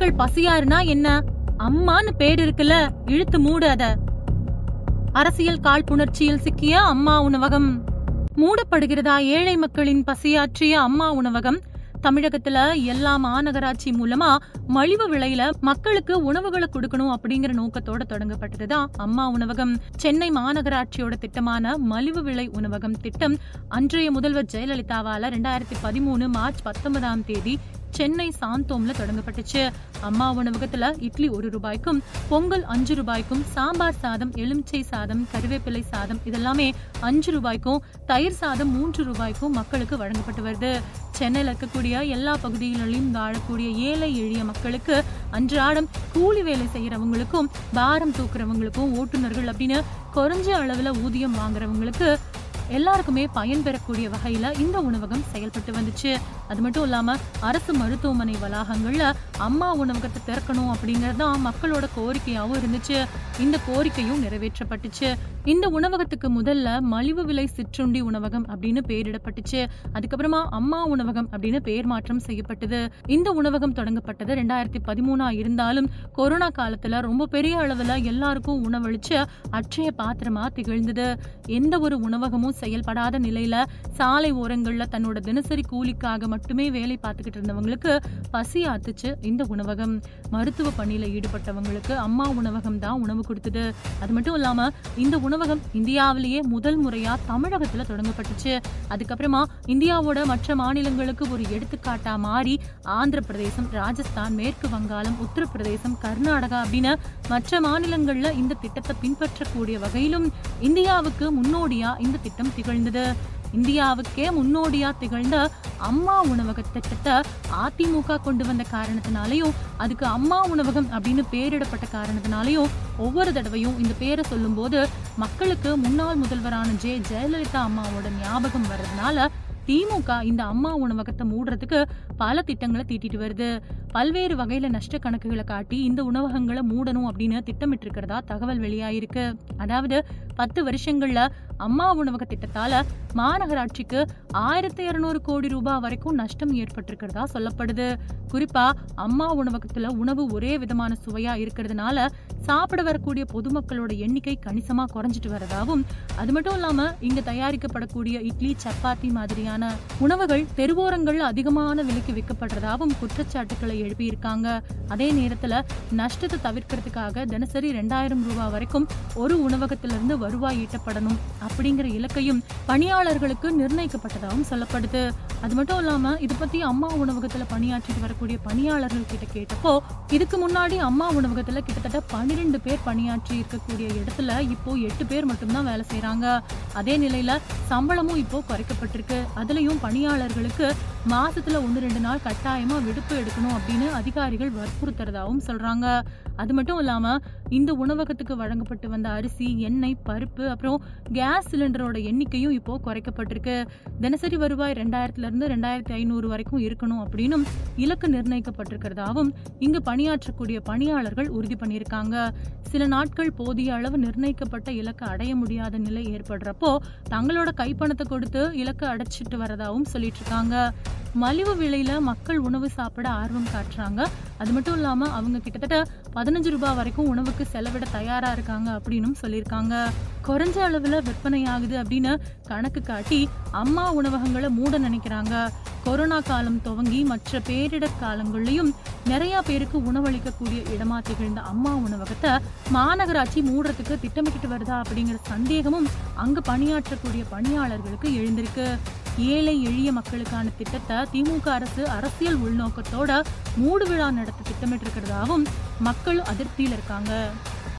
மக்கள் பசியாருனா என்ன? அம்மான்னு பேர் இருக்குல்ல இழுத்து மூடு அத. அரசியல் காழ்ப்புணர்ச்சியில் சிக்கிய அம்மா உணவகம். மூடப்படுகிறதா ஏழை மக்களின் பசியாற்றிய அம்மா உணவகம்? தமிழகத்துல எல்லா மாநகராட்சி மூலமா மலிவு விலையில மக்களுக்கு உணவுகளை கொடுக்கணும் அப்படிங்கிற நோக்கத்தோட தொடங்கப்பட்டதுதான் அம்மா உணவகம். சென்னை மாநகராட்சியோட திட்டமான மலிவு விலை உணவகம் திட்டம் அன்றைய முதல்வர் ஜெயலலிதாவால ரெண்டாயிரத்தி பதிமூணு மார்ச் பத்தொன்பதாம் தேதி சென்னை சாந்தோம்ல தொடங்கப்பட்டுச்சு. அம்மா உணவகத்துல இட்லி ஒரு ரூபாய்க்கும் பொங்கல் அஞ்சு ரூபாய்க்கும் சாம்பார் சாதம் எலுமிச்சை சாதம் கருவேப்பிலை சாதம் இதெல்லாமே அஞ்சு ரூபாய்க்கும் தயிர் சாதம் மூன்று ரூபாய்க்கும் மக்களுக்கு வழங்கப்பட்டு வருது. சென்னையில் இருக்கக்கூடிய எல்லா பகுதிகளிலும் வாழக்கூடிய ஏழை எளிய மக்களுக்கு அன்றாடம் கூலி வேலை செய்யறவங்களுக்கும் பாரம் தூக்குறவங்களுக்கும் ஓட்டுநர்கள் அப்படின்னு குறைஞ்ச அளவுல ஊதியம் வாங்குறவங்களுக்கு எல்லாருக்குமே பயன் பெறக்கூடிய வகையில இந்த உணவகம் செயல்பட்டு வந்துச்சு. அது மட்டும் இல்லாம அரசு மருத்துவமனை வளாகங்கள்ல அம்மா உணவகத்தை திறக்கணும் அப்படிங்கிறது தான் மக்களோட கோரிக்கையாகவும் இருந்துச்சு. இந்த கோரிக்கையும் நிறைவேற்றப்பட்டுச்சு. இந்த உணவகத்துக்கு முதல்ல மலிவு விலை சிற்றுண்டி உணவகம் அப்படின்னு பேரிடப்பட்டுச்சு அதுக்கப்புறமா அம்மா உணவகம் அப்படின்னு பேர் மாற்றம் செய்யப்பட்டது. இந்த உணவகம் தொடங்கப்பட்டது ரெண்டாயிரத்தி பதிமூணா இருந்தாலும் கொரோனா காலத்துல ரொம்ப பெரிய அளவுல எல்லாருக்கும் உணவளிச்சு அச்சய பாத்திரமா திகழ்ந்தது. எந்த ஒரு உணவகமும் செயல்படாத நிலையில சாலை ஓரங்கள்ல தன்னோட தினசரி கூலிக்காக மட்டுமே வேலை பார்த்துக்கிட்டு இருந்தவங்களுக்கு பசி ஆத்துச்சு. இந்த உணவகம் மருத்துவ பணியில ஈடுபட்டவங்களுக்கு அம்மா உணவகம் தான் உணவு கொடுத்தது. அது மட்டும் இல்லாம இந்த உணவகம் இந்தியாவிலேயே முதல் முறையா தமிழகத்துல தொடங்கப்பட்டுச்சு. அதுக்கப்புறமா இந்தியாவோட மற்ற மாநிலங்களுக்கு ஒரு எடுத்துக்காட்டா மாறி ஆந்திர பிரதேசம் ராஜஸ்தான் மேற்கு வங்காளம் உத்தரப்பிரதேசம் கர்நாடகா அப்படின்னு மற்ற மாநிலங்கள்ல இந்த திட்டத்தை பின்பற்றக்கூடிய வகையிலும் இந்தியாவுக்கு முன்னோடியா இந்த திட்டம் திகழ்ந்தது. இந்தியாவுக்கே முன்னோடியா திகழ்ந்த அம்மா உணவக திட்டத்தை அதிமுக கொண்டு வந்த காரணத்தினாலையும் அதுக்கு அம்மா உணவகம் அப்படின்னு பேரிடப்பட்ட காரணத்தினாலையும் ஒவ்வொரு தடவையும் இந்த பேரை சொல்லும்போது மக்களுக்கு முன்னாள் முதல்வரான ஜெ. ஜெயலலிதா அம்மாவோட ஞாபகம் வர்றதுனால திமுக இந்த அம்மா உணவகத்தை மூடுறதுக்கு பல திட்டங்களை தீட்டிட்டு வருது. பல்வேறு வகையில நஷ்ட கணக்குகளை காட்டி இந்த உணவகங்களை மூடணும் அப்படின்னு திட்டமிட்டு இருக்கிறதா தகவல் வெளியாயிருக்கு. அதாவது பத்து வருஷங்கள்ல அம்மா உணவக திட்டத்தால மாநகராட்சிக்கு ஆயிரத்தி இருநூறு கோடி ரூபாய் வரைக்கும் நஷ்டம் ஏற்பட்டிருக்கிறதா சொல்லப்படுது. குறிப்பா அம்மா உணவகத்துல உணவு ஒரே விதமான சுவையா இருக்கிறதுனால சாப்பிட வரக்கூடிய பொதுமக்களோட எண்ணிக்கை கணிசமா குறைஞ்சிட்டு வரதாகவும் அது மட்டும் இல்லாம இங்க தயாரிக்கப்படக்கூடிய இட்லி சப்பாத்தி மாதிரியான உணவுகள் தெருவோரங்கள்ல அதிகமான விலைக்கு விற்கப்படுறதாகவும் குற்றச்சாட்டுக்களை எழுப்பியிருக்காங்க. அதே நேரத்துல நஷ்டத்தை தவிர்க்கிறதுக்காக தினசரி ரெண்டாயிரம் ரூபாய் வரைக்கும் ஒரு உணவகத்திலிருந்து வருவாய் ஈட்டப்படணும் அப்படிங்கிற இலக்கையும் பணியாளர்களுக்கு நிர்ணயிக்கப்பட்டதாகவும் சொல்லப்படுது. அது மட்டும் இல்லாம இது பத்தி அம்மா உணவகத்துல பணியாற்றிட்டு வரக்கூடிய பணியாளர்கள் கிட்ட கேட்டப்போ இதுக்கு முன்னாடி அம்மா உணவகத்துல கிட்டத்தட்ட பன்னிரெண்டு பேர் பணியாற்றி இருக்கக்கூடிய இடத்துல இப்போ எட்டு பேர் மட்டும்தான் வேலை செய்யறாங்க அதே நிலையில சம்பளமும் இப்போ குறைக்கப்பட்டிருக்கு. அதுலயும் பணியாளர்களுக்கு மாசத்துல ஒன்று ரெண்டு நாள் கட்டாயமா விடுப்பு எடுக்கணும் அப்படின்னு அதிகாரிகள் வற்புறுத்துறதாகவும் சொல்றாங்க. அது மட்டும் இல்லாம இந்த உணவகத்துக்கு வழங்கப்பட்டு வந்த அரிசி எண்ணெய் பருப்பு அப்புறம் கேஸ் சிலிண்டரோட எண்ணிக்கையும் இப்போ குறைக்கப்பட்டிருக்கு. தினசரி வருவாய் ரெண்டாயிரத்துல இருந்து ரெண்டாயிரத்தி ஐநூறு வரைக்கும் இருக்கணும் அப்படின்னும் இலக்கு நிர்ணயிக்கப்பட்டிருக்கிறதாவும் இங்கு பணியாற்றக்கூடிய பணியாளர்கள் உறுதி பண்ணியிருக்காங்க. சில நாட்கள் போதிய அளவு நிர்ணயிக்கப்பட்ட இலக்கு அடைய முடியாத நிலை ஏற்படுறப்போ தங்களோட கைப்பணத்தை கொடுத்து இலக்கு அடைச்சிட்டு வரதாகவும் சொல்லிட்டு இருக்காங்க. மலிவு விலையில மக்கள் உணவு சாப்பிட ஆர்வம் காட்டுறாங்க. அது மட்டும் இல்லாம அவங்க கிட்டத்தட்ட பதினஞ்சு ரூபாய் வரைக்கும் உணவுக்கு செலவிட தயாரா இருக்காங்க அப்படின்னும் சொல்லியிருக்காங்க. குறைஞ்ச அளவுல விற்பனை ஆகுது அப்படின்னு கணக்கு காட்டி அம்மா உணவகங்களை மூட நினைக்கிறாங்க. கொரோனா காலம் துவங்கி மற்ற பேரிடர் காலங்கள்லயும் நிறைய பேருக்கு உணவளிக்கக்கூடிய இடமா திகழ்ந்த அம்மா உணவகத்தை மாநகராட்சி மூடுறதுக்கு திட்டமிட்டு வருதா அப்படிங்கிற சந்தேகமும் அங்கு பணியாற்றக்கூடிய பணியாளர்களுக்கு எழுந்திருக்கு. ஏழை எளிய மக்களுக்கான திட்டத்தை திமுக அரசு அரசியல் உள்நோக்கத்தோட மூடு விழா நடத்த திட்டமிட்டு இருக்கிறதாகவும் மக்கள் அதிருப்தியில் இருக்காங்க.